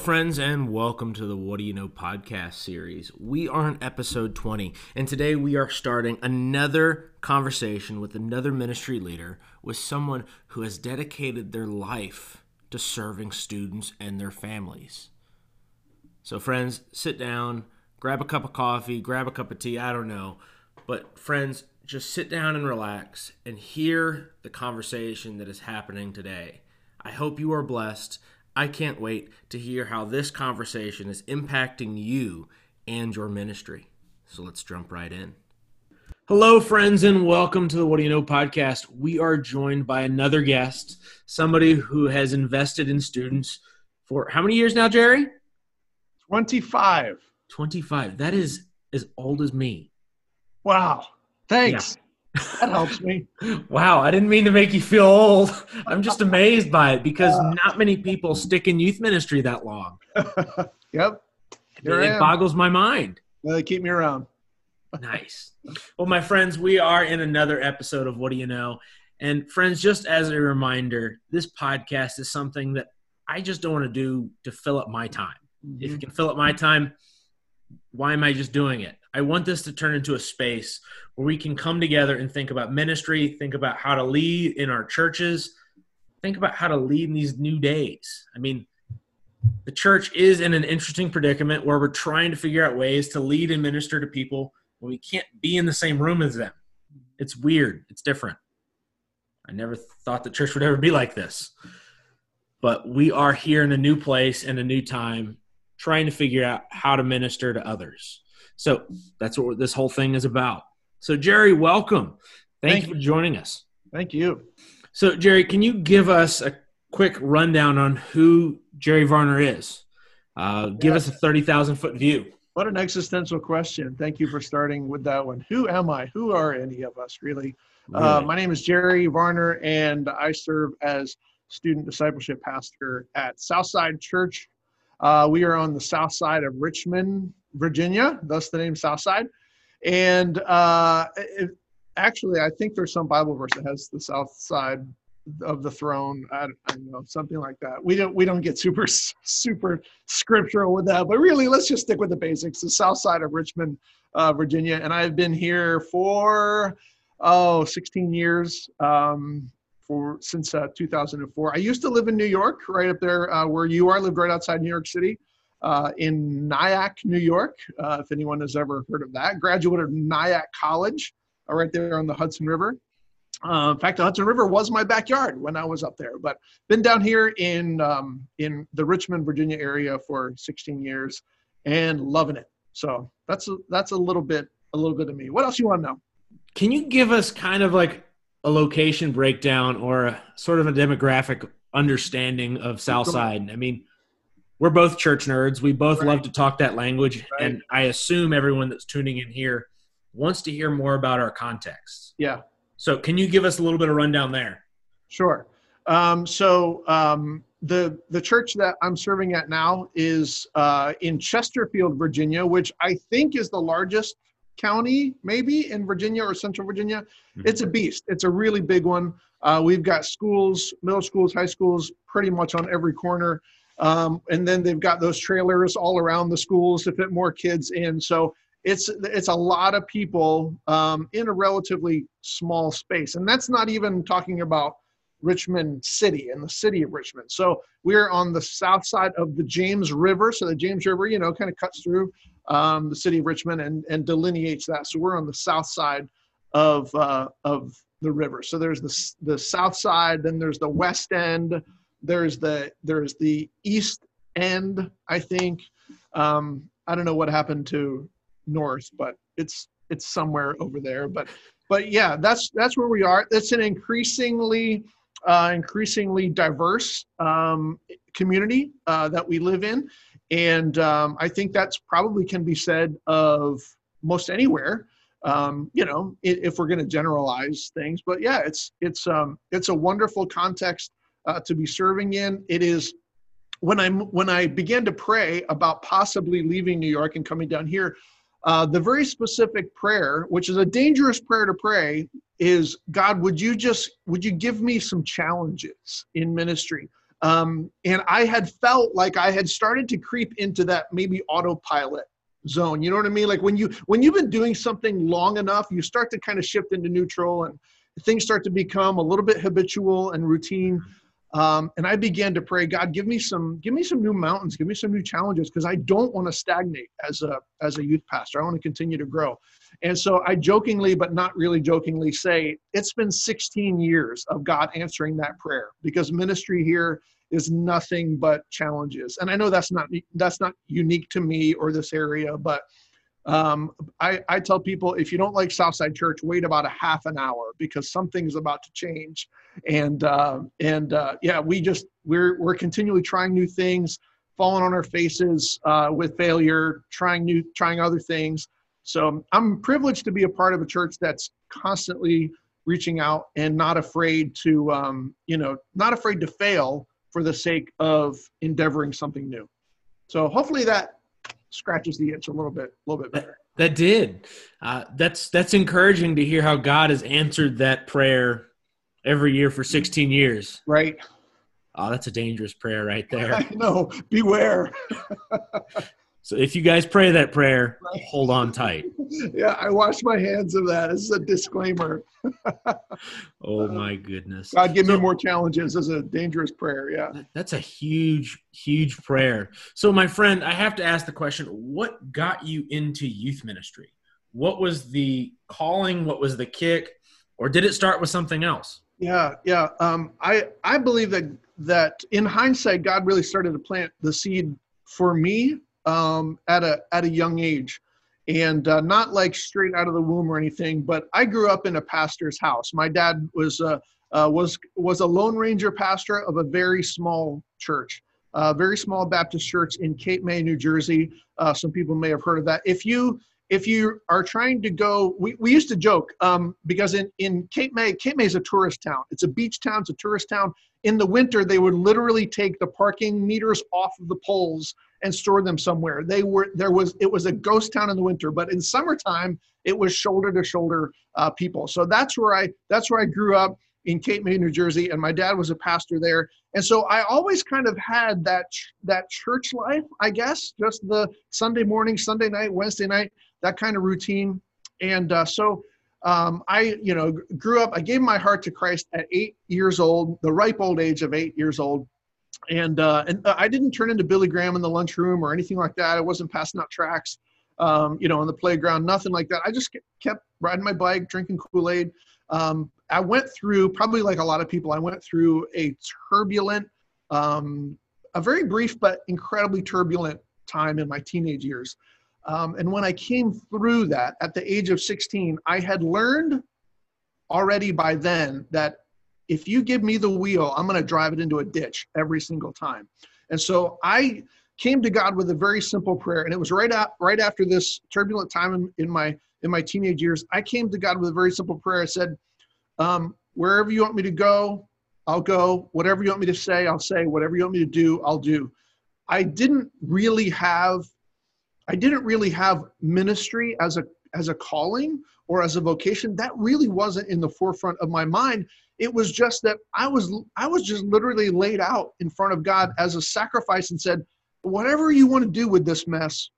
friends, and welcome to the What Do You Know podcast series. We are on episode 20, and today we are starting another conversation with another ministry leader, with someone who has dedicated their life to serving students and their families. So, friends, sit down, grab a cup of coffee, grab a cup of tea, I don't know. But, friends, just sit down and relax and hear the conversation that is happening today. I hope you are blessed. I can't wait to hear how this conversation is impacting you and your ministry. So let's jump right in. Hello, friends, and welcome to the What Do You Know podcast. We are joined by another guest, somebody who has invested in students for how many years now, Jerry? 25. 25. That is as old as me. Wow. Thanks. Yeah. That helps me. wow, I didn't mean to make you feel old. I'm just amazed by it because uh, not many people stick in youth ministry that long. yep. Here it boggles my mind. Well, they keep me around. nice. Well, my friends, we are in another episode of What Do You Know? And friends, just as a reminder, this podcast is something that I just don't want to do to fill up my time. Mm-hmm. If you can fill up my time, why am I just doing it? I want this to turn into a space where we can come together and think about ministry, think about how to lead in our churches, think about how to lead in these new days. I mean, the church is in an interesting predicament where we're trying to figure out ways to lead and minister to people when we can't be in the same room as them. It's weird, it's different. I never thought the church would ever be like this. But we are here in a new place and a new time trying to figure out how to minister to others. So that's what this whole thing is about. So, Jerry, welcome. Thank, Thank you for joining us. Thank you. So, Jerry, can you give us a quick rundown on who Jerry Varner is? Uh, give us a 30,000 foot view. What an existential question. Thank you for starting with that one. Who am I? Who are any of us, really? Really? Uh, my name is Jerry Varner, and I serve as student discipleship pastor at Southside Church. Uh, we are on the south side of Richmond, Virginia, thus the name Southside. And uh, it, actually, I think there's some Bible verse that has the south side of the throne. I, I don't know something like that. We don't we don't get super super scriptural with that, but really, let's just stick with the basics. The south side of Richmond, uh, Virginia, and I've been here for oh 16 years. Um, for since uh, 2004. I used to live in New York, right up there uh, where you are. Lived right outside New York City uh, in Nyack, New York, uh, if anyone has ever heard of that. Graduate of Nyack College, uh, right there on the Hudson River. Uh, in fact, the Hudson River was my backyard when I was up there. But been down here in um, in the Richmond, Virginia area for 16 years, and loving it. So that's a, that's a little bit a little bit of me. What else you want to know? Can you give us kind of like a location breakdown or a, sort of a demographic understanding of Southside? I mean, we're both church nerds. We both right. love to talk that language, right. and I assume everyone that's tuning in here wants to hear more about our context. Yeah. So, can you give us a little bit of rundown there? Sure. Um, so, um, the the church that I'm serving at now is uh, in Chesterfield, Virginia, which I think is the largest county, maybe in Virginia or Central Virginia. Mm-hmm. It's a beast. It's a really big one. Uh, we've got schools, middle schools, high schools, pretty much on every corner. Um, and then they've got those trailers all around the schools to fit more kids in. So it's it's a lot of people um, in a relatively small space, and that's not even talking about Richmond City and the city of Richmond. So we're on the south side of the James River. So the James River, you know, kind of cuts through um, the city of Richmond and, and delineates that. So we're on the south side of uh, of the river. So there's the the south side, then there's the west end, there's the there's the east end i think. Um, i don't know what happened to north but it's it's somewhere over there. But but yeah that's that's where we are. It's an increasingly uh, increasingly diverse um, community uh, that we live in. And um, i think that's probably can be said of most anywhere um, you know if we're going to generalize things. But yeah it's it's um, it's a wonderful context uh, to be serving in. It is when I when I began to pray about possibly leaving New York and coming down here. Uh, the very specific prayer, which is a dangerous prayer to pray, is God, would you just would you give me some challenges in ministry? Um, and I had felt like I had started to creep into that maybe autopilot zone. You know what I mean? Like when you when you've been doing something long enough, you start to kind of shift into neutral and things start to become a little bit habitual and routine. Um, and I began to pray, God, give me some, give me some new mountains, give me some new challenges, because I don't want to stagnate as a as a youth pastor. I want to continue to grow. And so I jokingly, but not really jokingly, say it's been 16 years of God answering that prayer because ministry here is nothing but challenges. And I know that's not that's not unique to me or this area, but um, I, I tell people if you don't like Southside Church, wait about a half an hour because something's about to change. And uh, and uh, yeah, we just we're we're continually trying new things, falling on our faces uh, with failure, trying new trying other things. So I'm privileged to be a part of a church that's constantly reaching out and not afraid to um, you know not afraid to fail for the sake of endeavoring something new. So hopefully that scratches the itch a little bit, a little bit better. That, that did. Uh, that's that's encouraging to hear how God has answered that prayer every year for 16 years. Right. Oh, that's a dangerous prayer right there. I know. Beware. So if you guys pray that prayer, hold on tight. Yeah, I wash my hands of that. This is a disclaimer. oh my goodness. God give so, me more challenges as a dangerous prayer. Yeah. That's a huge, huge prayer. So my friend, I have to ask the question, what got you into youth ministry? What was the calling? What was the kick? Or did it start with something else? Yeah, yeah. Um, I I believe that that in hindsight, God really started to plant the seed for me um, at a at a young age, and uh, not like straight out of the womb or anything. But I grew up in a pastor's house. My dad was uh, uh, was was a Lone Ranger pastor of a very small church, a very small Baptist church in Cape May, New Jersey. Uh, some people may have heard of that. If you if you are trying to go, we, we used to joke um, because in, in Cape May, Cape May is a tourist town. It's a beach town, it's a tourist town. In the winter, they would literally take the parking meters off of the poles and store them somewhere. They were there was it was a ghost town in the winter, but in summertime it was shoulder to shoulder uh, people. So that's where I that's where I grew up in Cape May, New Jersey, and my dad was a pastor there. And so I always kind of had that that church life, I guess, just the Sunday morning, Sunday night, Wednesday night, that kind of routine. And uh, so um, I, you know, grew up. I gave my heart to Christ at eight years old, the ripe old age of eight years old and uh, and uh, I didn't turn into Billy Graham in the lunchroom or anything like that. I wasn't passing out tracks, um, you know, on the playground, nothing like that. I just kept riding my bike, drinking Kool Aid. Um, I went through probably like a lot of people. I went through a turbulent, um, a very brief but incredibly turbulent time in my teenage years. Um, and when I came through that at the age of 16, I had learned already by then that if you give me the wheel, I'm going to drive it into a ditch every single time. And so I came to God with a very simple prayer, and it was right right after this turbulent time in, in my in my teenage years. I came to God with a very simple prayer. I said, um, "Wherever you want me to go, I'll go. Whatever you want me to say, I'll say. Whatever you want me to do, I'll do." I didn't really have I didn't really have ministry as a as a calling or as a vocation. That really wasn't in the forefront of my mind it was just that I was I was just literally laid out in front of God as a sacrifice and said, whatever you want to do with this mess,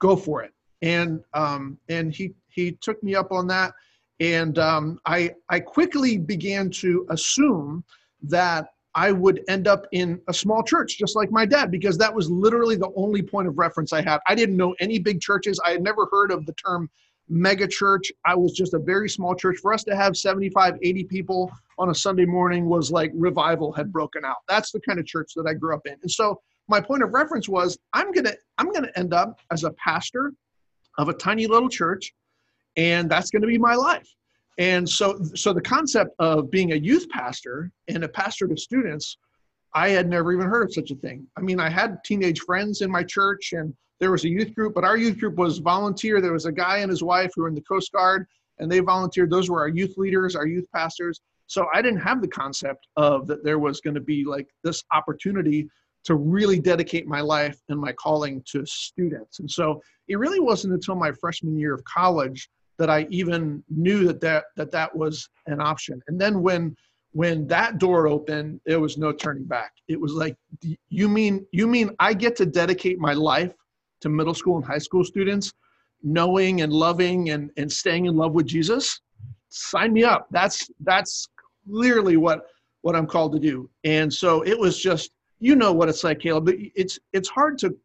go for it. And um, and he he took me up on that, and um, I I quickly began to assume that I would end up in a small church, just like my dad, because that was literally the only point of reference I had. I didn't know any big churches. I had never heard of the term mega church. I was just a very small church. For us to have 75, 80 people on a Sunday morning was like revival had broken out. That's the kind of church that I grew up in. And so my point of reference was I'm gonna I'm gonna end up as a pastor of a tiny little church, and that's gonna be my life. And so so the concept of being a youth pastor and a pastor to students, I had never even heard of such a thing. I mean, I had teenage friends in my church and there was a youth group, but our youth group was volunteer. There was a guy and his wife who were in the Coast Guard, and they volunteered. Those were our youth leaders, our youth pastors. So I didn't have the concept of that there was going to be like this opportunity to really dedicate my life and my calling to students. And so it really wasn't until my freshman year of college that I even knew that that that, that was an option. And then when when that door opened, there was no turning back. It was like, you mean you mean I get to dedicate my life to middle school and high school students, knowing and loving and, and staying in love with Jesus? Sign me up. That's that's clearly what what I'm called to do. And so it was just, you know what it's like, Caleb. It's it's hard to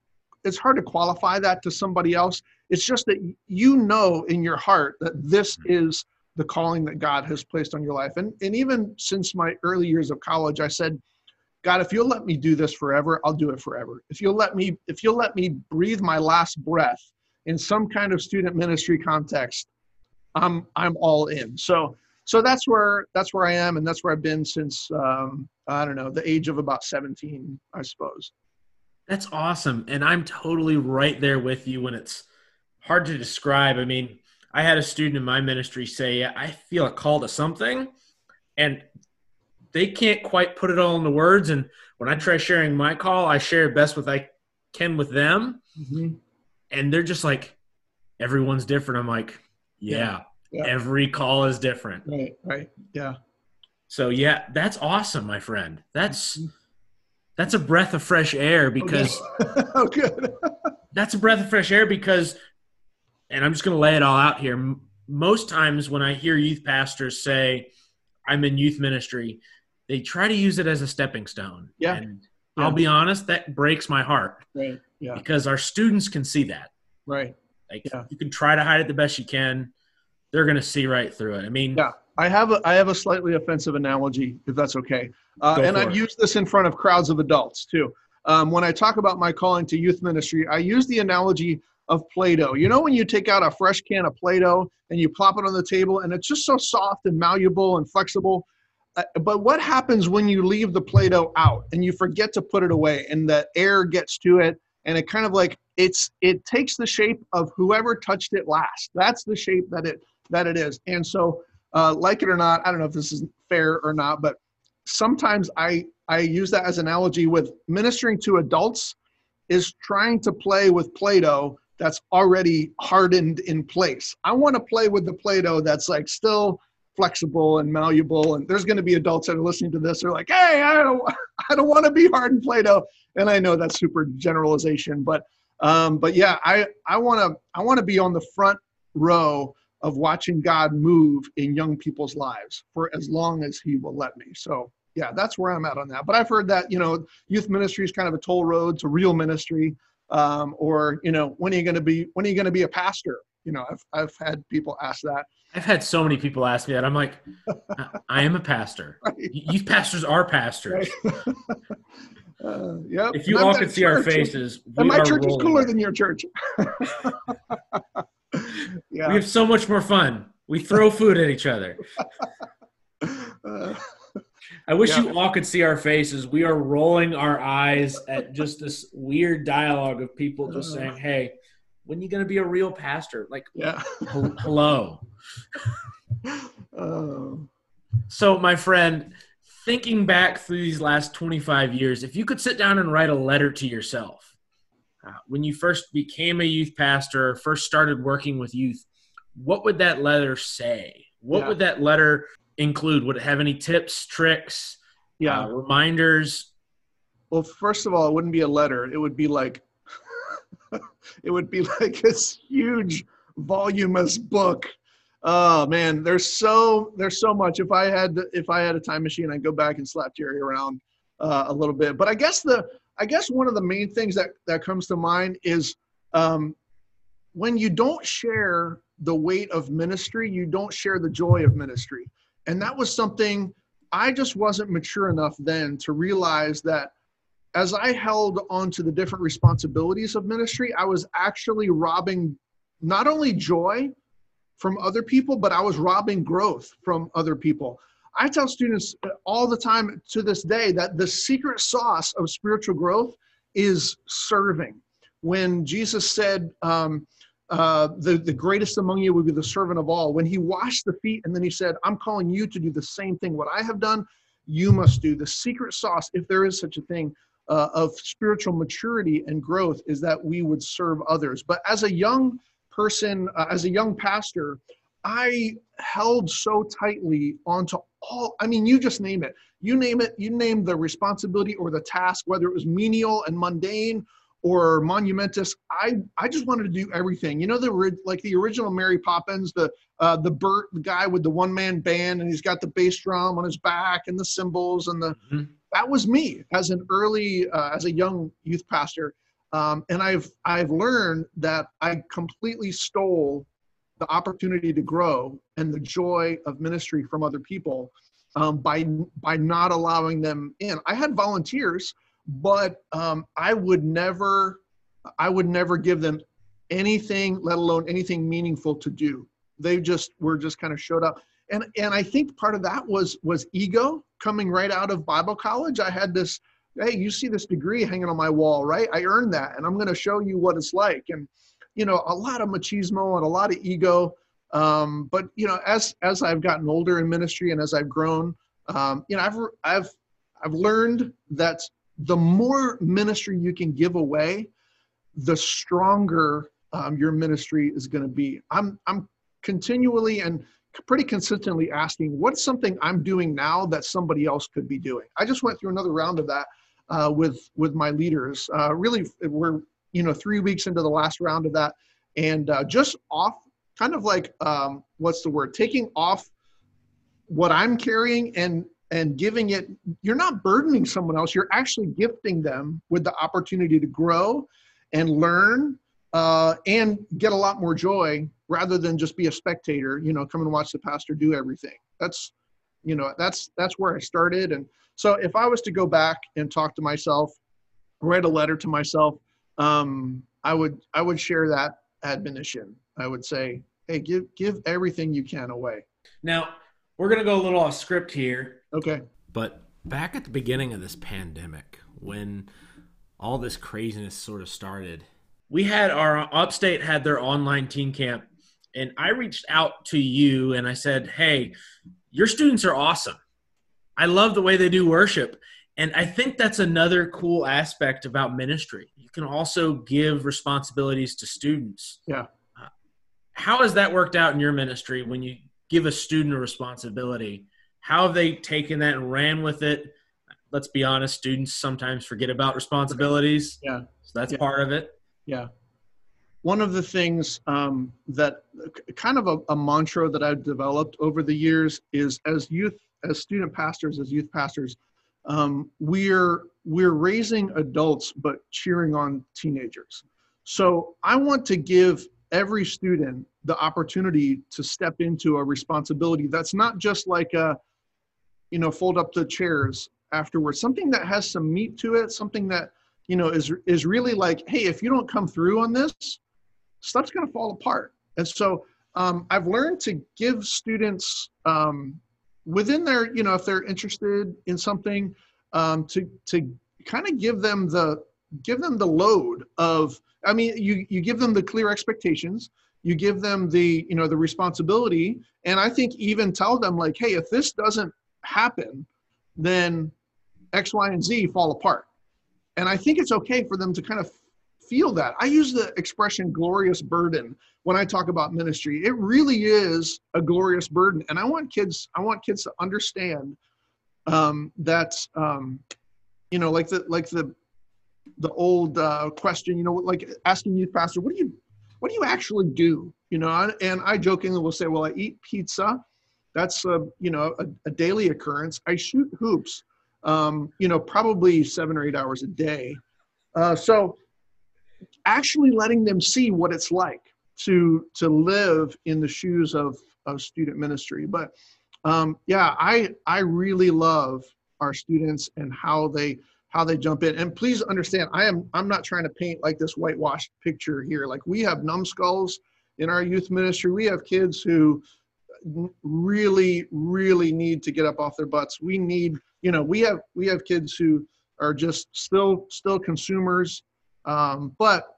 it's hard to qualify that to somebody else. It's just that you know in your heart that this is the calling that God has placed on your life. And and even since my early years of college, I said, God, if you'll let me do this forever, I'll do it forever. If you'll let me, if you'll let me breathe my last breath in some kind of student ministry context, I'm I'm all in. So so that's where that's where I am, and that's where I've been since um, I don't know the age of about 17, I suppose. That's awesome, and I'm totally right there with you when it's hard to describe. I mean, I had a student in my ministry say, I feel a call to something, and they can't quite put it all into words. And when I try sharing my call, I share best with I can with them, mm-hmm. and they're just like, everyone's different. I'm like, yeah, yeah, every call is different. Right, right, yeah. So yeah, that's awesome, my friend. That's mm-hmm. that's a breath of fresh air because oh, good. that's a breath of fresh air because and I'm just going to lay it all out here. Most times when I hear youth pastors say, I'm in youth ministry, they try to use it as a stepping stone. Yeah. And yeah. I'll be honest, that breaks my heart. Right. Yeah. Because our students can see that. Right. Like yeah. you can try to hide it the best you can. They're going to see right through it. I mean, yeah. I have a I have a slightly offensive analogy, if that's okay. Uh, and I've it. used this in front of crowds of adults too. Um, when I talk about my calling to youth ministry, I use the analogy of Play-Doh. You know when you take out a fresh can of Play-Doh and you plop it on the table and it's just so soft and malleable and flexible. Uh, but what happens when you leave the Play-Doh out and you forget to put it away and the air gets to it and it kind of like it's it takes the shape of whoever touched it last. That's the shape that it that it is. And so uh, like it or not, I don't know if this is fair or not, but sometimes I I use that as an analogy with ministering to adults is trying to play with Play-Doh that's already hardened in place. I want to play with the Play-Doh that's like still flexible and malleable. And there's going to be adults that are listening to this. They're like, "Hey, I don't, I don't want to be hardened Play-Doh." And I know that's super generalization, but, um, but yeah, I, I want to, I want to be on the front row of watching God move in young people's lives for as long as He will let me. So yeah, that's where I'm at on that. But I've heard that you know, youth ministry is kind of a toll road to real ministry um, or you know when are you going to be when are you going to be a pastor? You know I've, I've had people ask that. I've had so many people ask me that. I'm like i am a pastor. Right. youth pastors are pastors. Right. uh, yep. if you all could see our faces and my church is cooler than your church. Yeah. we have so much more fun. We throw food at each other I wish yeah. you all could see our faces. We are rolling our eyes at just this weird dialogue of people just saying, "Hey, when you going to be a real pastor?" Like, yeah, hello. uh. So, my friend, thinking back through these last 25 years, if you could sit down and write a letter to yourself uh, when you first became a youth pastor, first started working with youth, what would that letter say? What yeah. would that letter include? Would it have any tips, tricks, yeah, uh, reminders? Well, first of all, it wouldn't be a letter. It would be like it would be like this huge voluminous book. Oh man, there's so there's so much. If I had if I had a time machine, I'd go back and slap Jerry around uh, a little bit. But I guess the I guess one of the main things that that comes to mind is um, when you don't share the weight of ministry, you don't share the joy of ministry. And that was something I just wasn't mature enough then to realize that as I held on to the different responsibilities of ministry, I was actually robbing not only joy from other people, but I was robbing growth from other people. I tell students all the time to this day that the secret sauce of spiritual growth is serving. When Jesus said, um, uh, the, the greatest among you will be the servant of all. When he washed the feet and then he said, I'm calling you to do the same thing. What I have done, you must do. The secret sauce, if there is such a thing, uh, of spiritual maturity and growth is that we would serve others. But as a young person, uh, as a young pastor, I held so tightly onto all, I mean, you just name it. You name it, you name the responsibility or the task, whether it was menial and mundane or monumentous. I, I just wanted to do everything. You know, the like the original Mary Poppins, the uh, the Bert, the guy with the one man band, and he's got the bass drum on his back and the cymbals and the. Mm-hmm. That was me as an early, uh, as a young youth pastor, um, and I've I've learned that I completely stole the opportunity to grow and the joy of ministry from other people um, by by not allowing them in. I had volunteers, but um, I would never I would never give them anything, let alone anything meaningful to do. They just were just kind of showed up. And and I think part of that was was ego coming right out of Bible college. I had this, hey, you see this degree hanging on my wall, right? I earned that, and I'm going to show you what it's like. And you know, a lot of machismo and a lot of ego. Um, but you know, as as I've gotten older in ministry and as I've grown, um, you know, I've I've I've learned that the more ministry you can give away, the stronger um, your ministry is going to be. I'm I'm continually and pretty consistently asking, what's something I'm doing now that somebody else could be doing? I just went through another round of that uh, with with my leaders. Uh, really, we're you know three weeks into the last round of that, and uh, just off, kind of like um, what's the word? Taking off what I'm carrying and and giving it. You're not burdening someone else. You're actually gifting them with the opportunity to grow and learn uh, and get a lot more joy rather than just be a spectator. You know, come and watch the pastor do everything. That's you know that's that's where I started. And so if I was to go back and talk to myself, write a letter to myself um, I would I would share that admonition. I would say, hey, give give everything you can away. Now we're gonna go a little off script here. Okay. But back at the beginning of this pandemic, when all this craziness sort of started, we had our upstate had their online teen camp, and I reached out to you and I said, hey, your students are awesome. I love the way they do worship. And I think that's another cool aspect about ministry. You can also give responsibilities to students. Yeah. Uh, how has that worked out in your ministry when you give a student a responsibility? How have they taken that and ran with it? Let's be honest, students sometimes forget about responsibilities. Yeah. So that's yeah. part of it. Yeah. One of the things um, that kind of a, a mantra that I've developed over the years is as youth, as student pastors, as youth pastors, um, we're we're raising adults but cheering on teenagers so i want to give every student the opportunity to step into a responsibility that's not just like a you know fold up the chairs afterwards. Something that has some meat to it something that you know is is really like hey if you don't come through on this stuff's going to fall apart. And so um, i've learned to give students um, within their you know if they're interested in something um, to to kind of give them the give them the load of i mean you you give them the clear expectations you give them the you know the responsibility and i think even tell them like hey if this doesn't happen then x y and z fall apart and i think it's okay for them to kind of feel that i use the expression glorious burden when I talk about ministry. It really is a glorious burden, and I want kids. I want kids to understand um, that um, you know, like the like the the old uh, question. You know, like asking youth pastor, what do you what do you actually do? You know, and I jokingly will say, well, I eat pizza. That's a you know a, a daily occurrence. I shoot hoops. Um, you know, probably seven or eight hours a day. Uh, so actually letting them see what it's like to to live in the shoes of of student ministry but um, yeah i i really love our students and how they how they jump in and please understand i am i'm not trying to paint like this whitewashed picture here like we have numbskulls in our youth ministry we have kids who really really need to get up off their butts we need you know we have we have kids who are just still still consumers um, but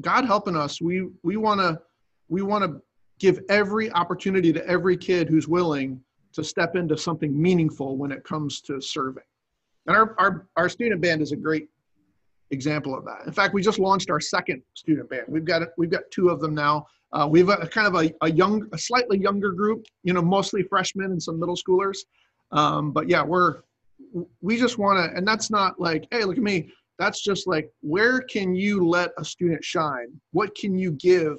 God helping us, we we want to we want to give every opportunity to every kid who's willing to step into something meaningful when it comes to serving. And our, our, our student band is a great example of that. In fact, we just launched our second student band. We've got we've got two of them now. Uh, we have a kind of a, a young, a slightly younger group, you know, mostly freshmen and some middle schoolers. Um, but yeah, we're we just want to, and that's not like, hey, look at me. That's just like, where can you let a student shine? What can you give?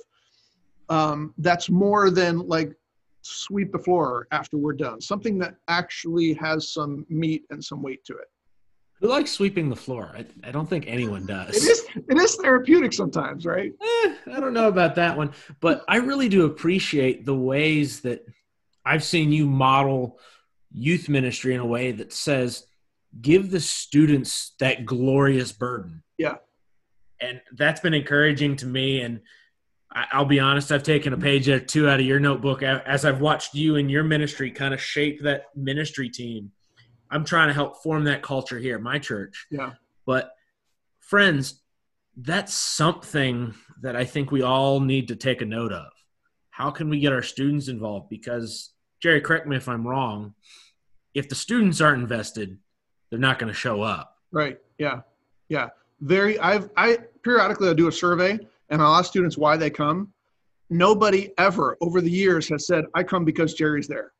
Um, that's more than like sweep the floor after we're done. Something that actually has some meat and some weight to it. Who likes sweeping the floor? I, I don't think anyone does. It is it is therapeutic sometimes, right? Eh, I don't know about that one, but I really do appreciate the ways that I've seen you model youth ministry in a way that says give the students that glorious burden. Yeah. And that's been encouraging to me and I'll be honest, I've taken a page or two out of your notebook as I've watched you and your ministry kind of shape that ministry team. I'm trying to help form that culture here at my church. Yeah. But friends, that's something that I think we all need to take a note of. How can we get our students involved? Because Jerry, correct me if I'm wrong. If the students aren't invested, they're not going to show up. Right. Yeah. Yeah. Very. I've I periodically I do a survey and I'll ask students why they come. Nobody ever over the years has said, I come because Jerry's there.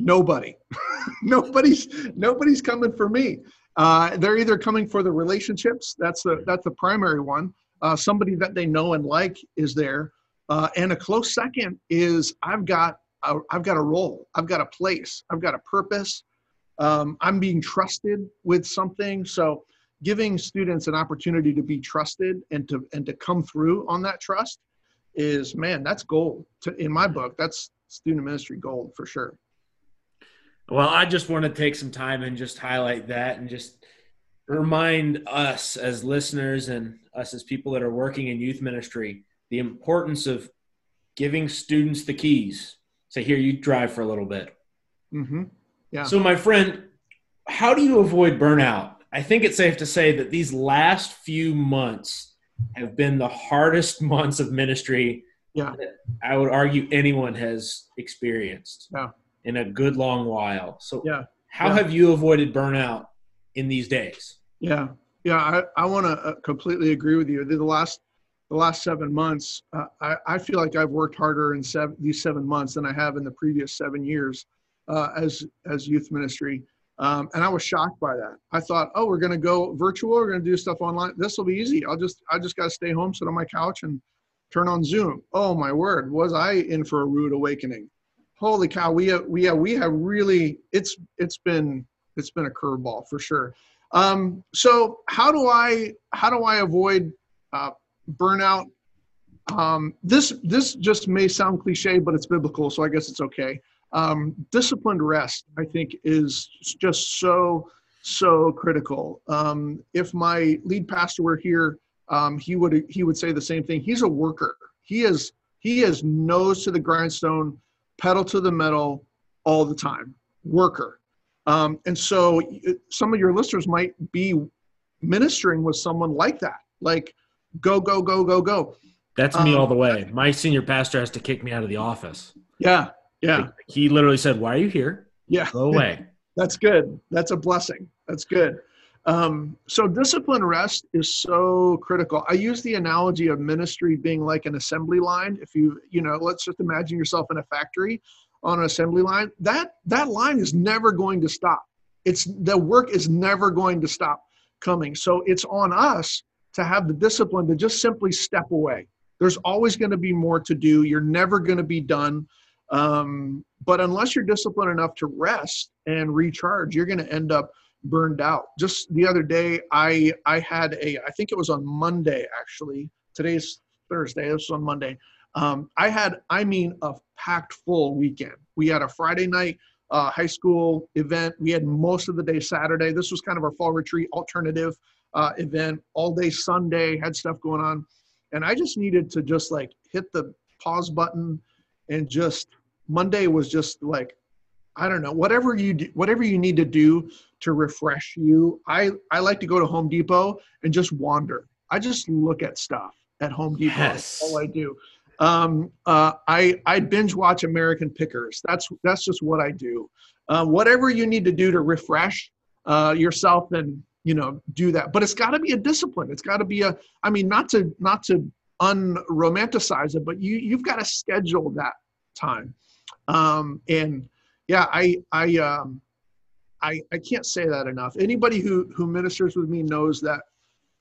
Nobody. nobody's nobody's coming for me. Uh, they're either coming for the relationships. That's the that's the primary one. Uh, somebody that they know and like is there, uh, and a close second is I've got a, I've got a role. I've got a place. I've got a purpose. Um, I'm being trusted with something. So giving students an opportunity to be trusted and to and to come through on that trust is man that's gold to, in my book that's student ministry gold for sure well i just want to take some time and just highlight that and just remind us as listeners and us as people that are working in youth ministry the importance of giving students the keys say here you drive for a little bit mm-hmm. yeah so my friend how do you avoid burnout I think it's safe to say that these last few months have been the hardest months of ministry yeah. I would argue anyone has experienced yeah. In a good long while. So yeah. how yeah. have you avoided burnout in these days? Yeah. Yeah, I, I want to uh, completely agree with you. The last the last seven months, uh, I, I feel like I've worked harder in seven, these seven months than I have in the previous seven years uh, as as youth ministry. Um, and I was shocked by that. I thought, oh, we're going to go virtual. We're going to do stuff online. This will be easy. I'll just, I just got to stay home, sit on my couch, and turn on Zoom. Oh my word, was I in for a rude awakening? Holy cow, we have, we have, we have really, it's, it's been, it's been a curveball for sure. Um, so how do I, how do I avoid uh, burnout? Um, this, this just may sound cliche, but it's biblical, so I guess it's okay um, disciplined rest i think is just so so critical um, if my lead pastor were here um, he would he would say the same thing he's a worker he is he is nose to the grindstone pedal to the metal all the time worker um, and so some of your listeners might be ministering with someone like that like go go go go go that's me all the um, way my senior pastor has to kick me out of the office yeah yeah. He literally said, Why are you here? Yeah. Go away. That's good. That's a blessing. That's good. Um, so discipline rest is so critical. I use the analogy of ministry being like an assembly line. If you, you know, let's just imagine yourself in a factory on an assembly line. That that line is never going to stop. It's the work is never going to stop coming. So it's on us to have the discipline to just simply step away. There's always going to be more to do. You're never going to be done. Um, but unless you're disciplined enough to rest and recharge, you're going to end up burned out. Just the other day, I I had a I think it was on Monday actually. Today's Thursday. This was on Monday. Um, I had I mean a packed full weekend. We had a Friday night uh, high school event. We had most of the day Saturday. This was kind of our fall retreat alternative uh, event. All day Sunday had stuff going on, and I just needed to just like hit the pause button and just Monday was just like, I don't know, whatever you do, whatever you need to do to refresh you. I I like to go to Home Depot and just wander. I just look at stuff at Home Depot. Yes. That's all I do. Um, uh, I I binge watch American Pickers. That's that's just what I do. Uh, whatever you need to do to refresh uh, yourself, and you know, do that. But it's got to be a discipline. It's got to be a. I mean, not to not to unromanticize it, but you you've got to schedule that time. Um, and yeah, I I um, I I can't say that enough. Anybody who who ministers with me knows that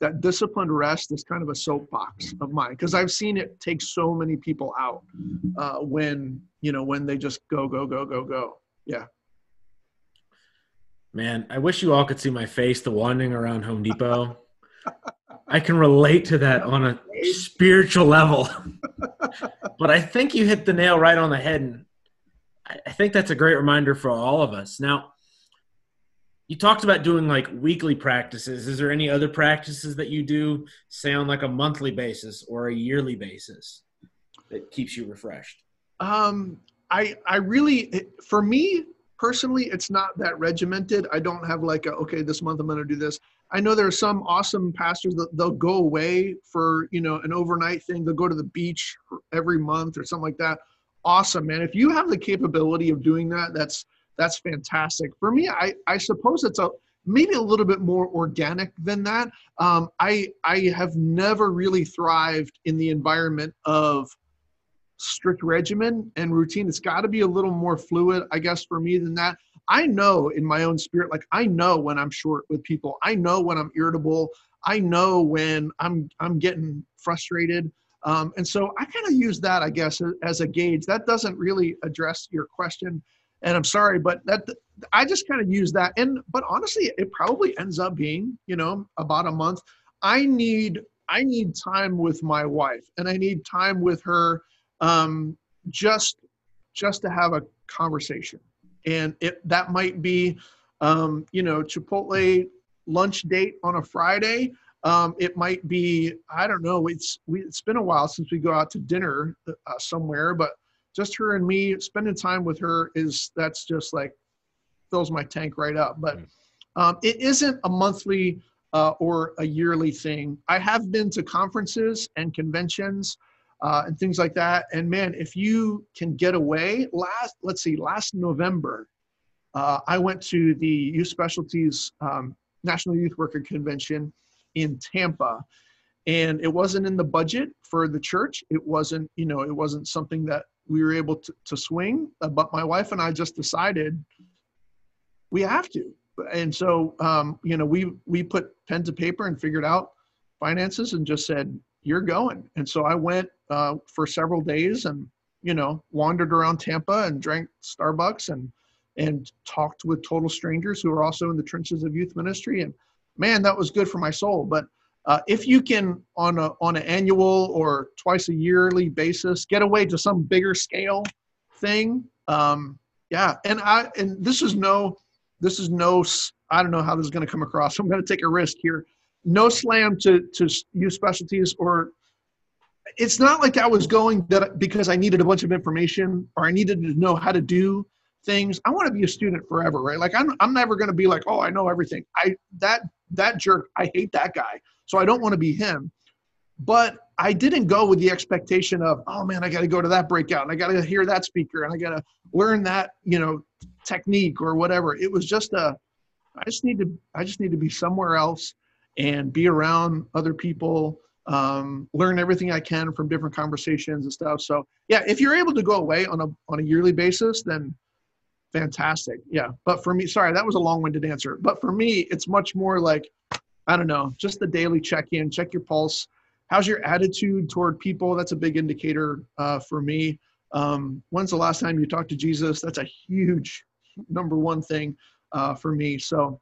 that disciplined rest is kind of a soapbox of mine because I've seen it take so many people out uh, when you know when they just go go go go go. Yeah. Man, I wish you all could see my face the wandering around Home Depot. I can relate to that on a spiritual level. but I think you hit the nail right on the head. And I think that's a great reminder for all of us. Now, you talked about doing like weekly practices. Is there any other practices that you do, say on like a monthly basis or a yearly basis that keeps you refreshed? Um, I I really for me personally, it's not that regimented. I don't have like a okay, this month I'm going to do this. I know there are some awesome pastors that they'll go away for you know an overnight thing. They'll go to the beach every month or something like that. Awesome, man. If you have the capability of doing that, that's that's fantastic. For me, I I suppose it's a maybe a little bit more organic than that. Um, I I have never really thrived in the environment of strict regimen and routine. It's got to be a little more fluid, I guess, for me than that. I know in my own spirit, like I know when I'm short with people. I know when I'm irritable. I know when I'm I'm getting frustrated. Um, and so I kind of use that, I guess, as a gauge. That doesn't really address your question, and I'm sorry, but that I just kind of use that. And but honestly, it probably ends up being, you know, about a month. I need I need time with my wife, and I need time with her um, just just to have a conversation and it that might be um, you know chipotle lunch date on a friday um, it might be i don't know it's we, it's been a while since we go out to dinner uh, somewhere but just her and me spending time with her is that's just like fills my tank right up but um, it isn't a monthly uh, or a yearly thing i have been to conferences and conventions uh, and things like that. And man, if you can get away, last let's see, last November, uh, I went to the Youth Specialties um, National Youth Worker Convention in Tampa, and it wasn't in the budget for the church. It wasn't, you know, it wasn't something that we were able to, to swing. Uh, but my wife and I just decided we have to, and so um, you know, we we put pen to paper and figured out finances and just said you're going. And so I went uh, for several days and, you know, wandered around Tampa and drank Starbucks and, and talked with total strangers who are also in the trenches of youth ministry. And man, that was good for my soul. But uh, if you can on a on an annual or twice a yearly basis get away to some bigger scale thing um, yeah and i and this is no this is no i don't know how this is going to come across i'm going to take a risk here no slam to to youth specialties or it's not like I was going that because I needed a bunch of information or I needed to know how to do things. I want to be a student forever, right? Like I'm I'm never going to be like, "Oh, I know everything." I that that jerk, I hate that guy. So I don't want to be him. But I didn't go with the expectation of, "Oh man, I got to go to that breakout and I got to hear that speaker and I got to learn that, you know, technique or whatever." It was just a I just need to I just need to be somewhere else and be around other people um, learn everything i can from different conversations and stuff so yeah if you're able to go away on a on a yearly basis then fantastic. Yeah. But for me sorry that was a long-winded answer. But for me it's much more like i don't know just the daily check-in check your pulse. How's your attitude toward people? That's a big indicator uh, for me. Um, when's the last time you talked to jesus? That's a huge number one thing uh, for me. So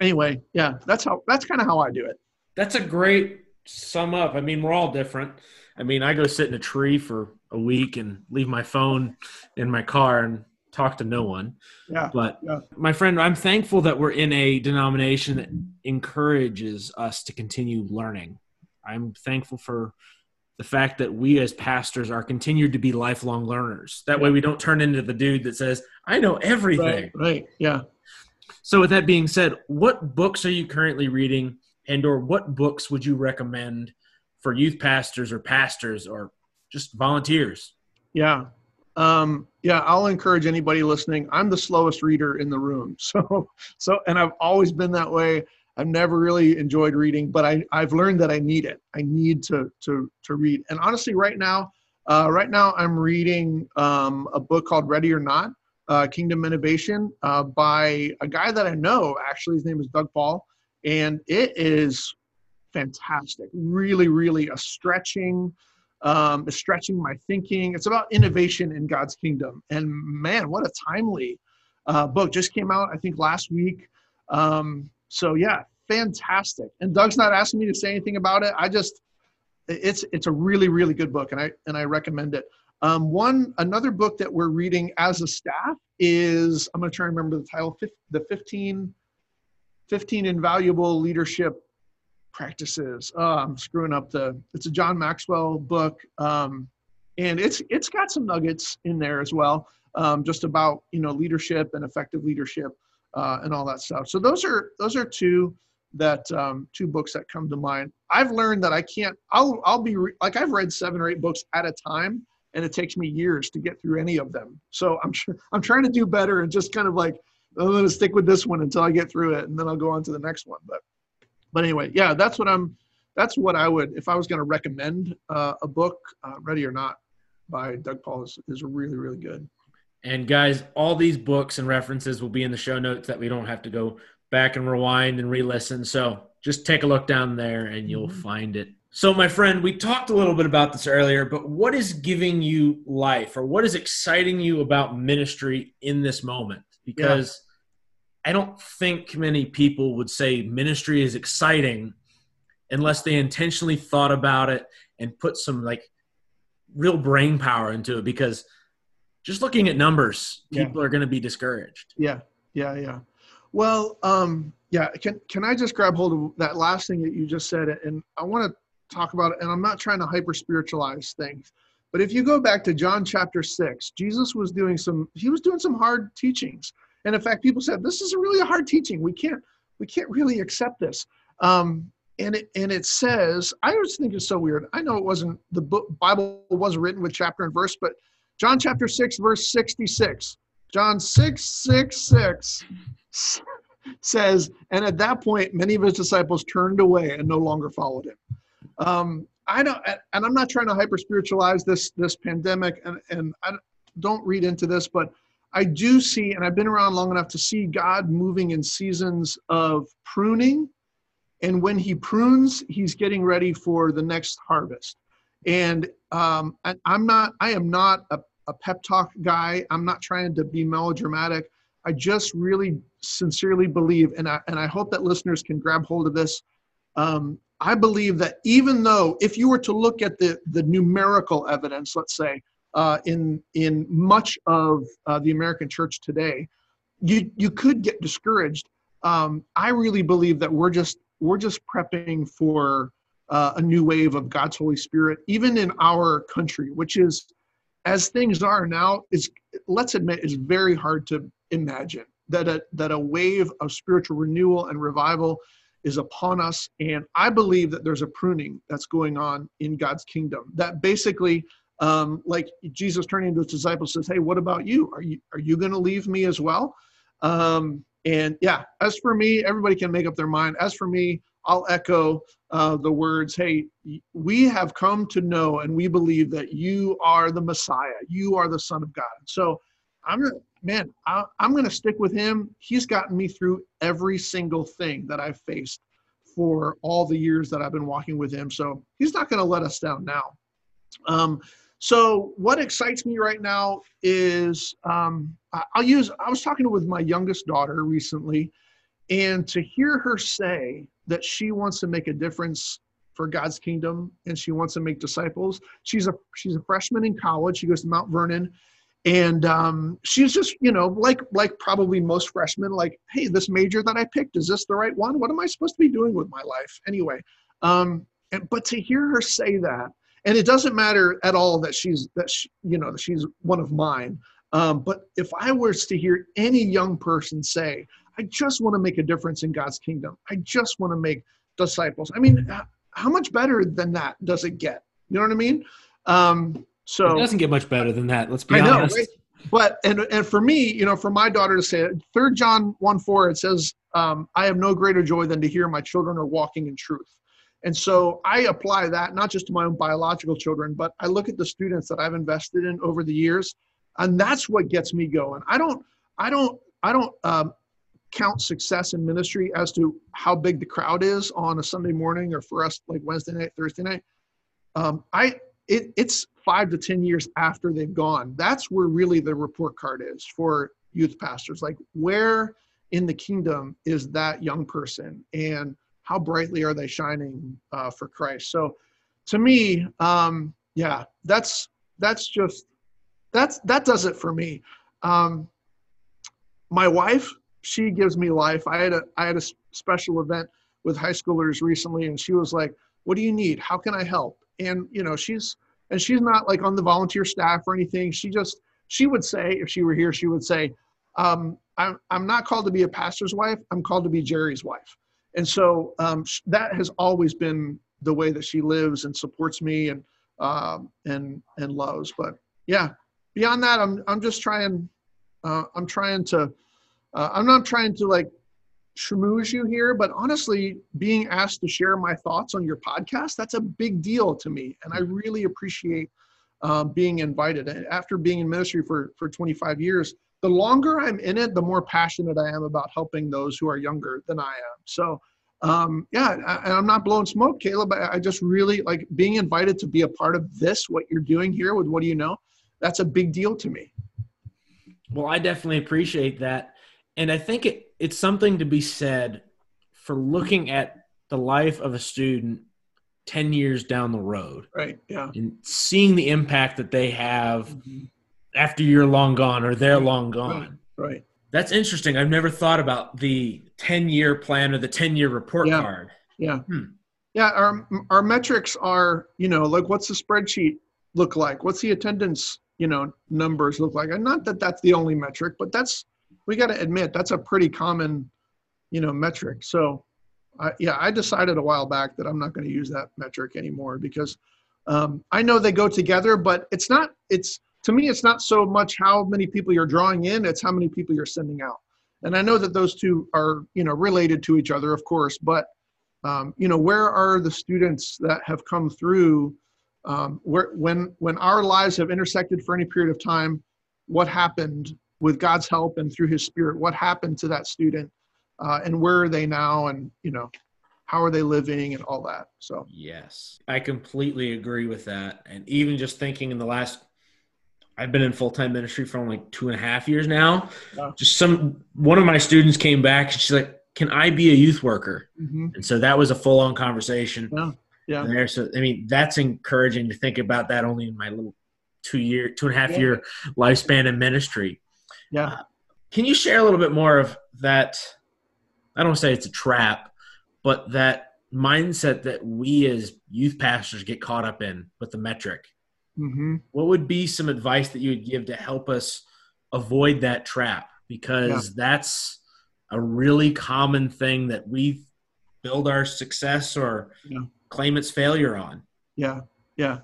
anyway, yeah, that's how that's kind of how I do it. That's a great sum up. I mean, we're all different. I mean, I go sit in a tree for a week and leave my phone in my car and talk to no one. Yeah. But yeah. my friend, I'm thankful that we're in a denomination that encourages us to continue learning. I'm thankful for the fact that we as pastors are continued to be lifelong learners. That way we don't turn into the dude that says, I know everything. Right. right. Yeah. So with that being said, what books are you currently reading and or what books would you recommend for youth pastors or pastors or just volunteers? Yeah. Um, yeah, I'll encourage anybody listening. I'm the slowest reader in the room. So so and I've always been that way. I've never really enjoyed reading, but I, I've learned that I need it. I need to to to read. And honestly, right now, uh, right now I'm reading um, a book called Ready or Not, uh, Kingdom Innovation, uh, by a guy that I know. Actually, his name is Doug Paul, and it is fantastic. Really, really a stretching, um, a stretching my thinking. It's about innovation in God's kingdom, and man, what a timely uh, book just came out. I think last week. Um, so yeah, fantastic. And Doug's not asking me to say anything about it. I just, it's it's a really really good book, and I and I recommend it. Um, one another book that we're reading as a staff is I'm going to try and remember the title. The 15, 15 invaluable leadership practices. Oh, I'm screwing up the. It's a John Maxwell book, um, and it's it's got some nuggets in there as well, um, just about you know leadership and effective leadership uh, and all that stuff. So those are those are two that um, two books that come to mind. I've learned that I can't. I'll I'll be re- like I've read seven or eight books at a time, and it takes me years to get through any of them. So I'm sure I'm trying to do better and just kind of like I'm going to stick with this one until I get through it, and then I'll go on to the next one. But but anyway, yeah, that's what I'm. That's what I would if I was going to recommend uh, a book. Uh, Ready or Not by Doug Paul is, is really really good. And guys, all these books and references will be in the show notes that we don't have to go back and rewind and re-listen. So just take a look down there and you'll mm-hmm. find it. So my friend, we talked a little bit about this earlier, but what is giving you life or what is exciting you about ministry in this moment? Because. I don't think many people would say ministry is exciting unless they intentionally thought about it and put some like real brain power into it because – just looking at numbers, people yeah. are going to be discouraged. Yeah, yeah, yeah. Well, um, yeah. Can can I just grab hold of that last thing that you just said, and I want to talk about it. And I'm not trying to hyper spiritualize things, but if you go back to John chapter six, Jesus was doing some. He was doing some hard teachings, and in fact, people said this is really a hard teaching. We can't we can't really accept this. Um, and it and it says I always think it's so weird. I know it wasn't the book Bible wasn't written with chapter and verse, but John chapter 6, verse 66. John 6, 6, 6 says, and at that point, many of his disciples turned away and no longer followed him. Um, I don't, and I'm not trying to hyper spiritualize this this pandemic, and and I don't read into this, but I do see, and I've been around long enough to see God moving in seasons of pruning, and when He prunes, He's getting ready for the next harvest. And um, I, I'm not, I am not a, a pep talk guy. I'm not trying to be melodramatic. I just really sincerely believe, and I, and I hope that listeners can grab hold of this. Um, I believe that even though, if you were to look at the, the numerical evidence, let's say, uh, in, in much of uh, the American church today, you, you could get discouraged. Um, I really believe that we're just, we're just prepping for uh, a new wave of God's Holy Spirit, even in our country, which is, as things are now, is let's admit, is very hard to imagine that a, that a wave of spiritual renewal and revival is upon us. And I believe that there's a pruning that's going on in God's kingdom. That basically, um, like Jesus turning to his disciples says, "Hey, what about you? Are you are you going to leave me as well?" Um, and yeah, as for me, everybody can make up their mind. As for me, I'll echo uh, the words, hey, we have come to know and we believe that you are the Messiah. You are the Son of God. So I'm man, I, I'm going to stick with him. He's gotten me through every single thing that I've faced for all the years that I've been walking with him. So he's not going to let us down now. Um, so what excites me right now is um, I'll use, I was talking with my youngest daughter recently, and to hear her say that she wants to make a difference for God's kingdom and she wants to make disciples. She's a she's a freshman in college. She goes to Mount Vernon, and um, she's just you know like like probably most freshmen, like, hey, this major that I picked is this the right one? What am I supposed to be doing with my life anyway? Um, and, but to hear her say that, and it doesn't matter at all that she's that she, you know that she's one of mine. Um, but if I was to hear any young person say, I just want to make a difference in God's kingdom. I just want to make disciples. I mean, how much better than that does it get? You know what I mean? Um, so it doesn't get much better than that. Let's be I honest. Know, right? But and and for me, you know, for my daughter to say it, Third John one four, it says, um, I have no greater joy than to hear my children are walking in truth. And so I apply that not just to my own biological children, but I look at the students that I've invested in over the years, and that's what gets me going. I don't, I don't, I don't um, count success in ministry as to how big the crowd is on a Sunday morning or for us like Wednesday night, Thursday night. Um, I it, it's five to ten years after they've gone. That's where really the report card is for youth pastors. Like where in the kingdom is that young person and how brightly are they shining uh, for Christ? So to me, um, yeah, that's that's just that's that does it for me. Um, my wife, she gives me life. I had a I had a special event with high schoolers recently, and she was like, "What do you need? How can I help?" And you know, she's and she's not like on the volunteer staff or anything. She just she would say if she were here, she would say, um, I'm, I'm not called to be a pastor's wife. I'm called to be Jerry's wife. And so um, that has always been the way that she lives and supports me and um, and and loves. But yeah, beyond that, I'm I'm just trying. Uh, I'm trying to. Uh, I'm not trying to like schmooze you here, but honestly, being asked to share my thoughts on your podcast, that's a big deal to me, and I really appreciate um, being invited. And After being in ministry for for 25 years, the longer I'm in it, the more passionate I am about helping those who are younger than I am. So, um, yeah, I, I'm not blowing smoke, Caleb. I, I just really like being invited to be a part of this, what you're doing here with What Do You Know? That's a big deal to me. Well, I definitely appreciate that. And I think it, it's something to be said for looking at the life of a student 10 years down the road. Right. Yeah. And seeing the impact that they have. Mm-hmm after you're long gone or they're long gone. Right. right. That's interesting. I've never thought about the 10 year plan or the 10 year report yeah. card. Yeah. Hmm. Yeah. Our, our metrics are, you know, like what's the spreadsheet look like? What's the attendance, you know, numbers look like? And not that that's the only metric, but that's, we got to admit, that's a pretty common, you know, metric. So, I, yeah, I decided a while back that I'm not going to use that metric anymore because um, I know they go together, but it's not, it's, to me, it's not so much how many people you're drawing in, it's how many people you're sending out. And I know that those two are, you know, related to each other, of course, but, um, you know, where are the students that have come through um, where, when, when our lives have intersected for any period of time, what happened with God's help and through his spirit, what happened to that student uh, and where are they now? And, you know, how are they living and all that. So, yes, I completely agree with that. And even just thinking in the last I've been in full time ministry for only two and a half years now. Wow. Just some one of my students came back and she's like, "Can I be a youth worker?" Mm-hmm. And so that was a full on conversation. Yeah, yeah. There, so I mean, that's encouraging to think about that only in my little two year, two and a half yeah. year lifespan in ministry. Yeah. Uh, can you share a little bit more of that? I don't say it's a trap, but that mindset that we as youth pastors get caught up in with the metric Mm-hmm. What would be some advice that you would give to help us avoid that trap? Because yeah. that's a really common thing that we build our success or yeah. claim its failure on. Yeah, yeah.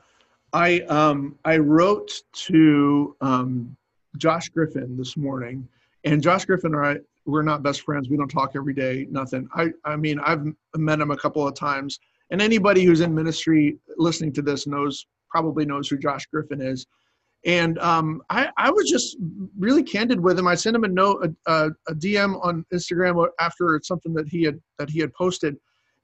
I um, I wrote to um, Josh Griffin this morning, and Josh Griffin and I we're not best friends. We don't talk every day. Nothing. I I mean I've met him a couple of times, and anybody who's in ministry listening to this knows probably knows who Josh Griffin is. And um, I, I was just really candid with him. I sent him a note, a, a, DM on Instagram after something that he had that he had posted,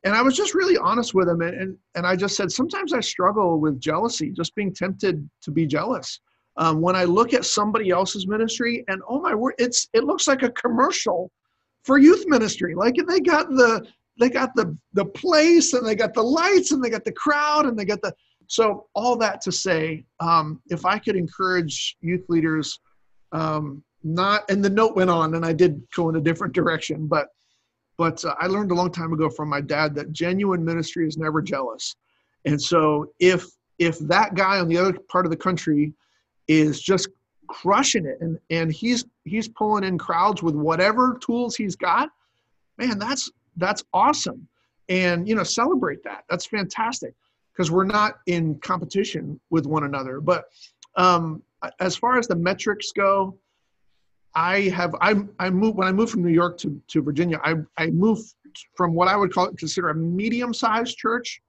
and I was just really honest with him. And, and, and I just said, sometimes I struggle with jealousy, just being tempted to be jealous. Um, when I look at somebody else's ministry, and oh my word, it's it looks like a commercial for youth ministry. Like they got the they got the the place, and they got the lights, and they got the crowd, and they got the so, all that to say, um, if I could encourage youth leaders, um, not, and the note went on, and I did go in a different direction, but but uh, I learned a long time ago from my dad that genuine ministry is never jealous. And so, if if that guy on the other part of the country is just crushing it, and and he's he's pulling in crowds with whatever tools he's got, man, that's that's awesome. And you know, celebrate that. That's fantastic because we're not in competition with one another. But um, as far as the metrics go, I have I I moved when I moved from New York to to Virginia. I I moved from what I would call consider a medium sized church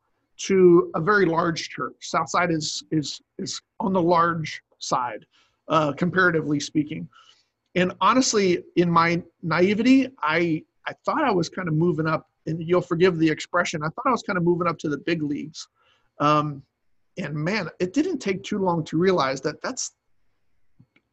to a very large church. Southside is is is on the large side, uh, comparatively speaking. And honestly, in my naivety, I I thought I was kind of moving up, and you'll forgive the expression. I thought I was kind of moving up to the big leagues. Um, and man, it didn't take too long to realize that that's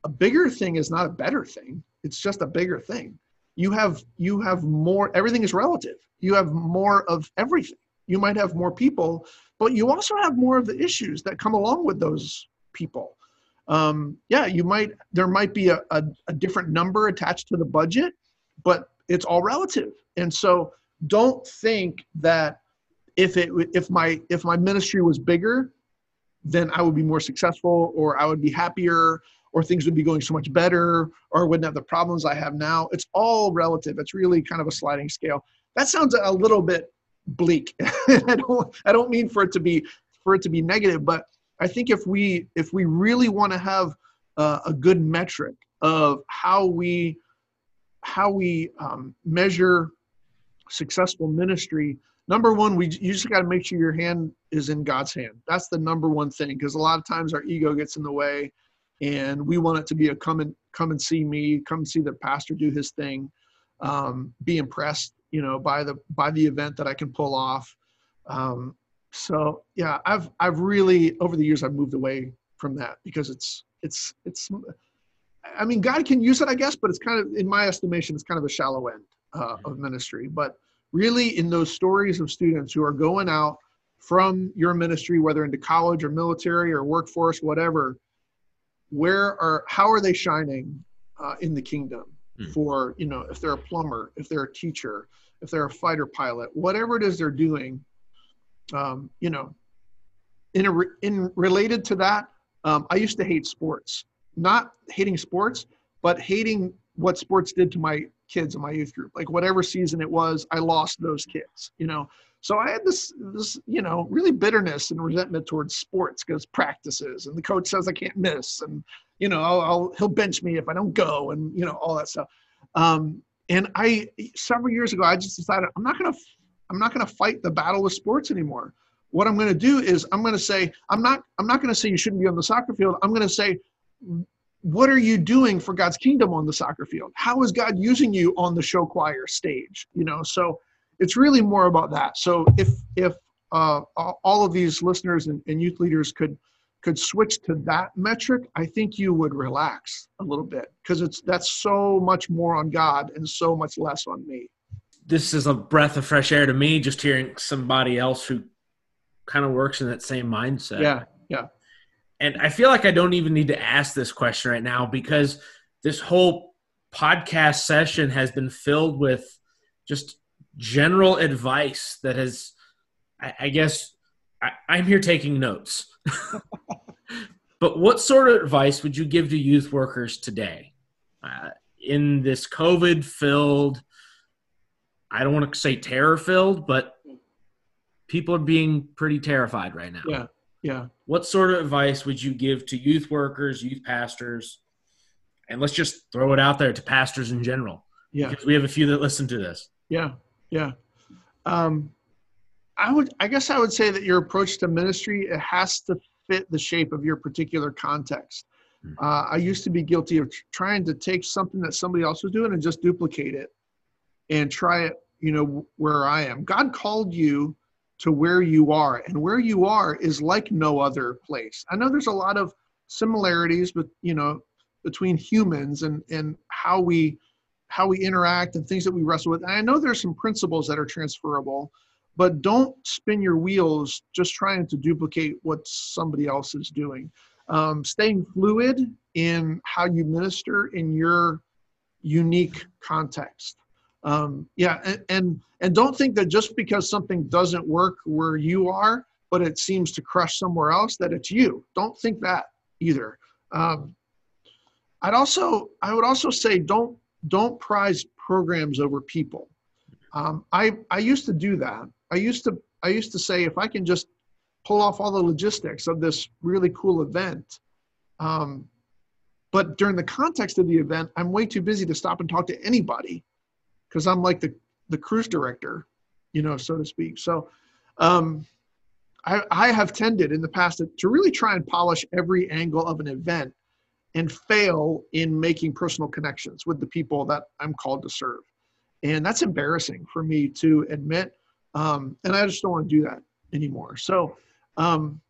a bigger thing is not a better thing. It's just a bigger thing. You have you have more. Everything is relative. You have more of everything. You might have more people, but you also have more of the issues that come along with those people. Um, yeah, you might there might be a, a, a different number attached to the budget, but it's all relative. And so don't think that if it if my if my ministry was bigger, then I would be more successful or I would be happier or things would be going so much better or I wouldn't have the problems I have now. It's all relative. It's really kind of a sliding scale. That sounds a little bit bleak. I don't I don't mean for it to be for it to be negative, but I think if we if we really want to have uh, a good metric of how we how we um, measure successful ministry number one we you just got to make sure your hand is in god's hand. That's the number one thing because a lot of times our ego gets in the way and we want it to be a come and come and see me come see the pastor do his thing um, be impressed you know by the by the event that i can pull off. Um, so yeah i've i've really over the years i've moved away from that because it's it's it's i mean god can use it i guess but it's kind of in my estimation it's kind of a shallow end uh, of ministry. But really in those stories of students who are going out from your ministry whether into college or military or workforce whatever where are how are they shining uh, in the kingdom mm. for you know if they're a plumber if they're a teacher if they're a fighter pilot whatever it is they're doing um, you know in a in related to that um, i used to hate sports not hating sports but hating what sports did to my kids in my youth group like whatever season it was i lost those kids you know so I had this, this, you know, really bitterness and resentment towards sports because practices and the coach says I can't miss and, you know, I'll, I'll, he'll bench me if I don't go and, you know, all that stuff. Um, and I, several years ago, I just decided I'm not going to, I'm not going to fight the battle of sports anymore. What I'm going to do is I'm going to say, I'm not, I'm not going to say you shouldn't be on the soccer field. I'm going to say, what are you doing for God's kingdom on the soccer field? How is God using you on the show choir stage? You know, so it's really more about that. So if if uh, all of these listeners and, and youth leaders could could switch to that metric, I think you would relax a little bit because it's that's so much more on God and so much less on me. This is a breath of fresh air to me, just hearing somebody else who kind of works in that same mindset. Yeah, yeah. And I feel like I don't even need to ask this question right now because this whole podcast session has been filled with just general advice that has, I, I guess, I, I'm here taking notes. but what sort of advice would you give to youth workers today uh, in this COVID filled, I don't want to say terror filled, but people are being pretty terrified right now. Yeah. Yeah. What sort of advice would you give to youth workers, youth pastors, and let's just throw it out there to pastors in general? Yeah. Because we have a few that listen to this. Yeah. Yeah. Um, I would, I guess I would say that your approach to ministry, it has to fit the shape of your particular context. Hmm. Uh, I used to be guilty of trying to take something that somebody else was doing and just duplicate it and try it, you know, where I am. God called you to where you are, and where you are is like no other place. I know there's a lot of similarities, but you know, between humans and and how we how we interact and things that we wrestle with. And I know there's some principles that are transferable, but don't spin your wheels just trying to duplicate what somebody else is doing. Um, staying fluid in how you minister in your unique context. Um, yeah, and, and and don't think that just because something doesn't work where you are, but it seems to crush somewhere else, that it's you. Don't think that either. Um, I'd also I would also say don't don't prize programs over people. Um, I I used to do that. I used to I used to say if I can just pull off all the logistics of this really cool event, um, but during the context of the event, I'm way too busy to stop and talk to anybody because I'm like the, the cruise director, you know, so to speak. So um, I, I have tended in the past to, to really try and polish every angle of an event and fail in making personal connections with the people that I'm called to serve. And that's embarrassing for me to admit. Um, and I just don't want to do that anymore. So, um,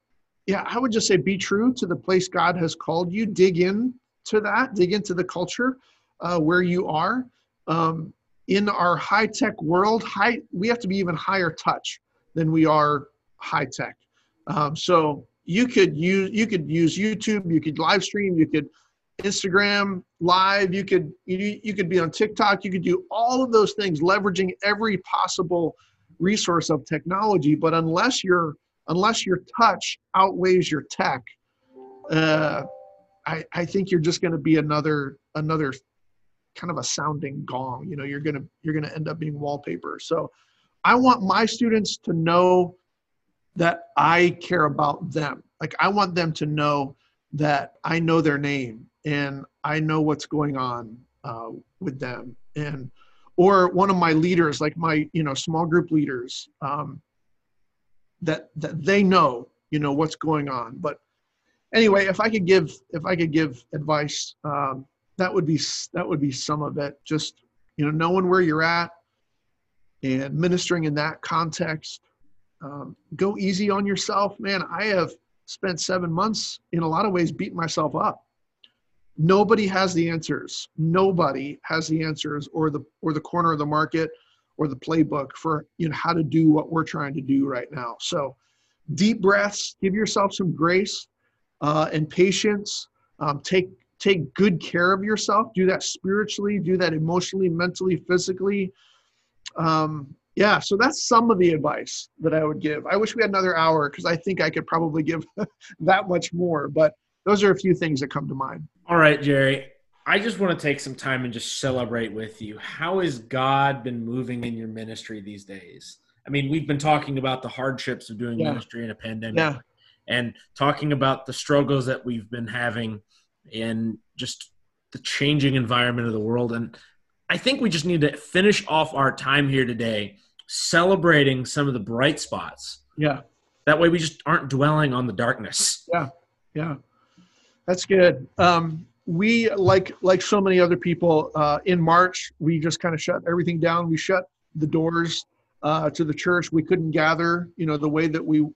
yeah, I would just say be true to the place God has called you. Dig in to that, dig into the culture uh, where you are. Um, in our high tech world, high, we have to be even higher touch than we are high tech. Um, so you could use you could use YouTube, you could live stream, you could Instagram live, you could you, you could be on TikTok, you could do all of those things, leveraging every possible resource of technology. But unless your unless your touch outweighs your tech, uh, I, I think you're just going to be another another kind of a sounding gong. You know, you're gonna you're gonna end up being wallpaper. So I want my students to know that I care about them. Like I want them to know that I know their name and I know what's going on uh, with them. And or one of my leaders, like my you know small group leaders, um, that that they know you know what's going on. But anyway, if I could give if I could give advice, um, that would be that would be some of it. Just you know knowing where you're at and ministering in that context um, go easy on yourself, man. I have spent seven months in a lot of ways beating myself up. Nobody has the answers. Nobody has the answers or the or the corner of the market or the playbook for you know how to do what we're trying to do right now. So deep breaths, give yourself some grace uh, and patience. Um, take take good care of yourself. Do that spiritually. Do that emotionally, mentally, physically. Um, yeah, so that's some of the advice that I would give. I wish we had another hour because I think I could probably give that much more, but those are a few things that come to mind. All right, Jerry. I just want to take some time and just celebrate with you. How has God been moving in your ministry these days? I mean, we've been talking about the hardships of doing yeah. ministry in a pandemic yeah. and talking about the struggles that we've been having in just the changing environment of the world. And I think we just need to finish off our time here today celebrating some of the bright spots. Yeah. That way we just aren't dwelling on the darkness. Yeah. Yeah. That's good. Um, we like like so many other people uh, in March, we just kind of shut everything down. We shut the doors uh, to the church. We couldn't gather, you know, the way that we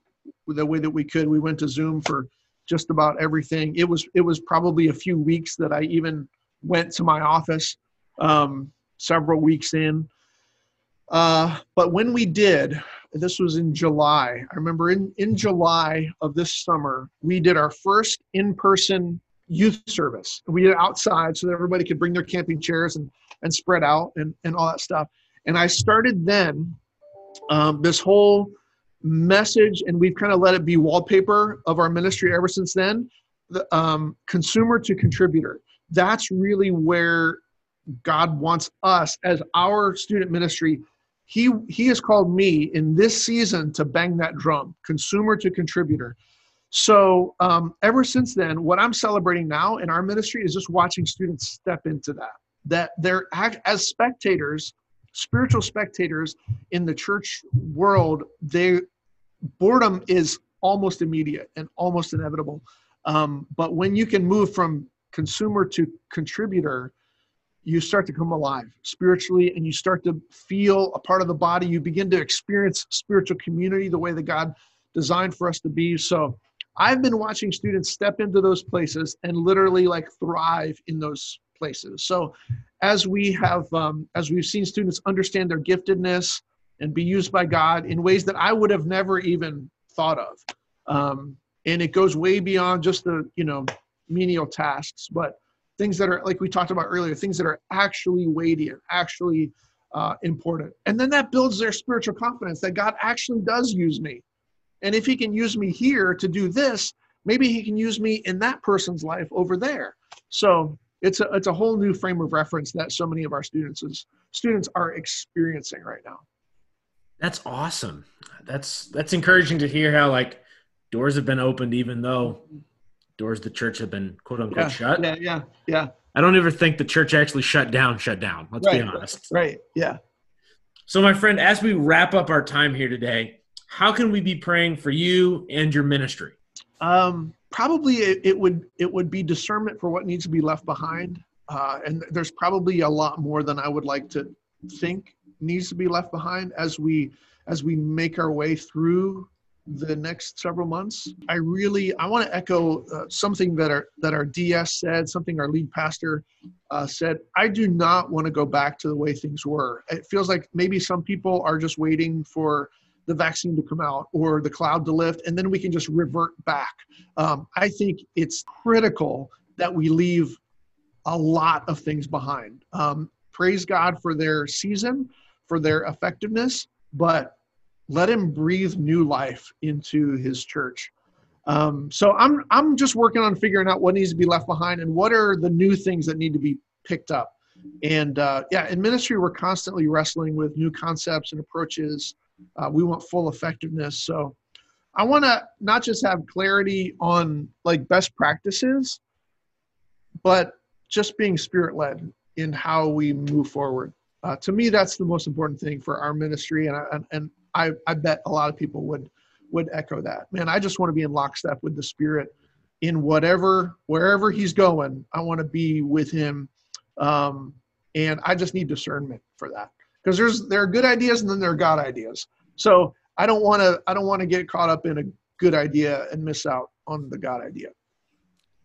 the way that we could. We went to Zoom for just about everything. It was it was probably a few weeks that I even went to my office. Um, several weeks in, uh, but when we did, this was in July. I remember in, in July of this summer, we did our first in person youth service. We did it outside so that everybody could bring their camping chairs and, and spread out and, and all that stuff. And I started then um, this whole message, and we've kind of let it be wallpaper of our ministry ever since then the um, consumer to contributor. That's really where God wants us as our student ministry he he has called me in this season to bang that drum consumer to contributor so um, ever since then what i'm celebrating now in our ministry is just watching students step into that that they're as spectators spiritual spectators in the church world they boredom is almost immediate and almost inevitable um, but when you can move from consumer to contributor you start to come alive spiritually and you start to feel a part of the body. You begin to experience spiritual community the way that God designed for us to be. So I've been watching students step into those places and literally like thrive in those places. So as we have, um, as we've seen students understand their giftedness and be used by God in ways that I would have never even thought of. Um, and it goes way beyond just the, you know, menial tasks, but things that are like we talked about earlier things that are actually weighty and actually uh, important. And then that builds their spiritual confidence that god actually does use me. And if he can use me here to do this maybe he can use me in that person's life over there. So it's a, it's a whole new frame of reference that so many of our students is, students are experiencing right now that's awesome that's that's encouraging to hear how like doors have been opened even though doors the church have been quote unquote yeah, shut. Yeah, yeah, yeah. I don't ever think the church actually shut down, shut down. Let's right, be honest. Right, yeah. So, my friend, as we wrap up our time here today, how can we be praying for you and your ministry? Um, probably it, it would it would be discernment for what needs to be left behind, uh, and there's probably a lot more than I would like to think needs to be left behind as we as we make our way through the next several months. I really I want to echo uh, something that our that our DS said, something our lead pastor uh, said. I do not want to go back to the way things were. It feels like maybe some people are just waiting for the vaccine to come out or the cloud to lift, and then we can just revert back. Um, I think it's critical that we leave a lot of things behind. Um, praise God for their season, for their effectiveness, but let him breathe new life into his church. Um, so I'm I'm just working on figuring out what needs to be left behind and what are the new things that need to be picked up. And uh, yeah, in ministry, we're constantly wrestling with new concepts and approaches. Uh, we want full effectiveness. So I want to not just have clarity on like best practices, but just being spirit led in how we move forward. Uh, to me, that's the most important thing for our ministry, and I, and I, I bet a lot of people would would echo that. Man, I just want to be in lockstep with the Spirit in whatever wherever He's going. I want to be with Him, um, and I just need discernment for that because there's there are good ideas and then there are God ideas. So I don't want to I don't want to get caught up in a good idea and miss out on the God idea.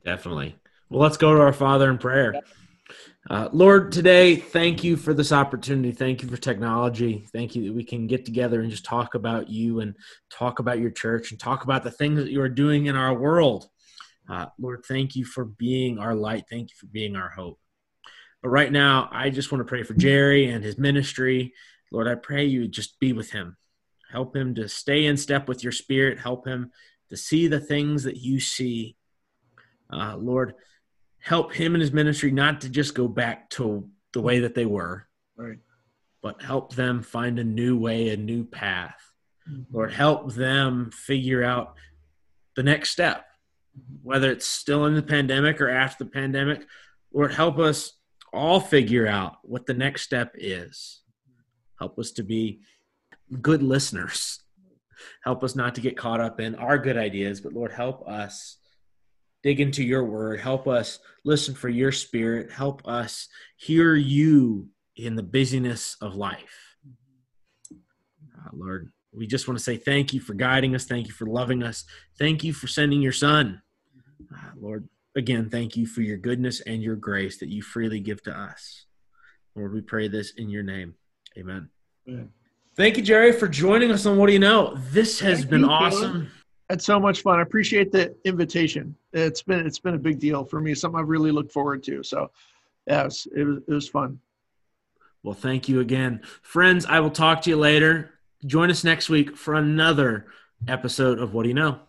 Definitely. Well, let's go to our Father in prayer. Uh, Lord, today, thank you for this opportunity. Thank you for technology. Thank you that we can get together and just talk about you and talk about your church and talk about the things that you are doing in our world. Uh, Lord, thank you for being our light. Thank you for being our hope. But right now, I just want to pray for Jerry and his ministry. Lord, I pray you just be with him. Help him to stay in step with your spirit. Help him to see the things that you see. Uh, Lord, help him and his ministry not to just go back to the way that they were, right? But help them find a new way, a new path. Mm-hmm. Lord, help them figure out the next step, whether it's still in the pandemic or after the pandemic. Lord, help us all figure out what the next step is. Help us to be good listeners. Help us not to get caught up in our good ideas, but Lord, help us dig into your word. Help us listen for your spirit. Help us hear you in the busyness of life. Uh, Lord, we just want to say thank you for guiding us. Thank you for loving us. Thank you for sending your son. Uh, Lord, again, thank you for your goodness and your grace that you freely give to us. Lord, we pray this in your name. Amen. Amen. Thank you, Jerry, for joining us on What Do You Know? This has thank been you, awesome. It's so much fun. I appreciate the invitation. It's been it's been a big deal for me. Something I've really looked forward to. So, yeah, it was, it was, it was fun. Well, thank you again, friends. I will talk to you later. Join us next week for another episode of What Do You Know.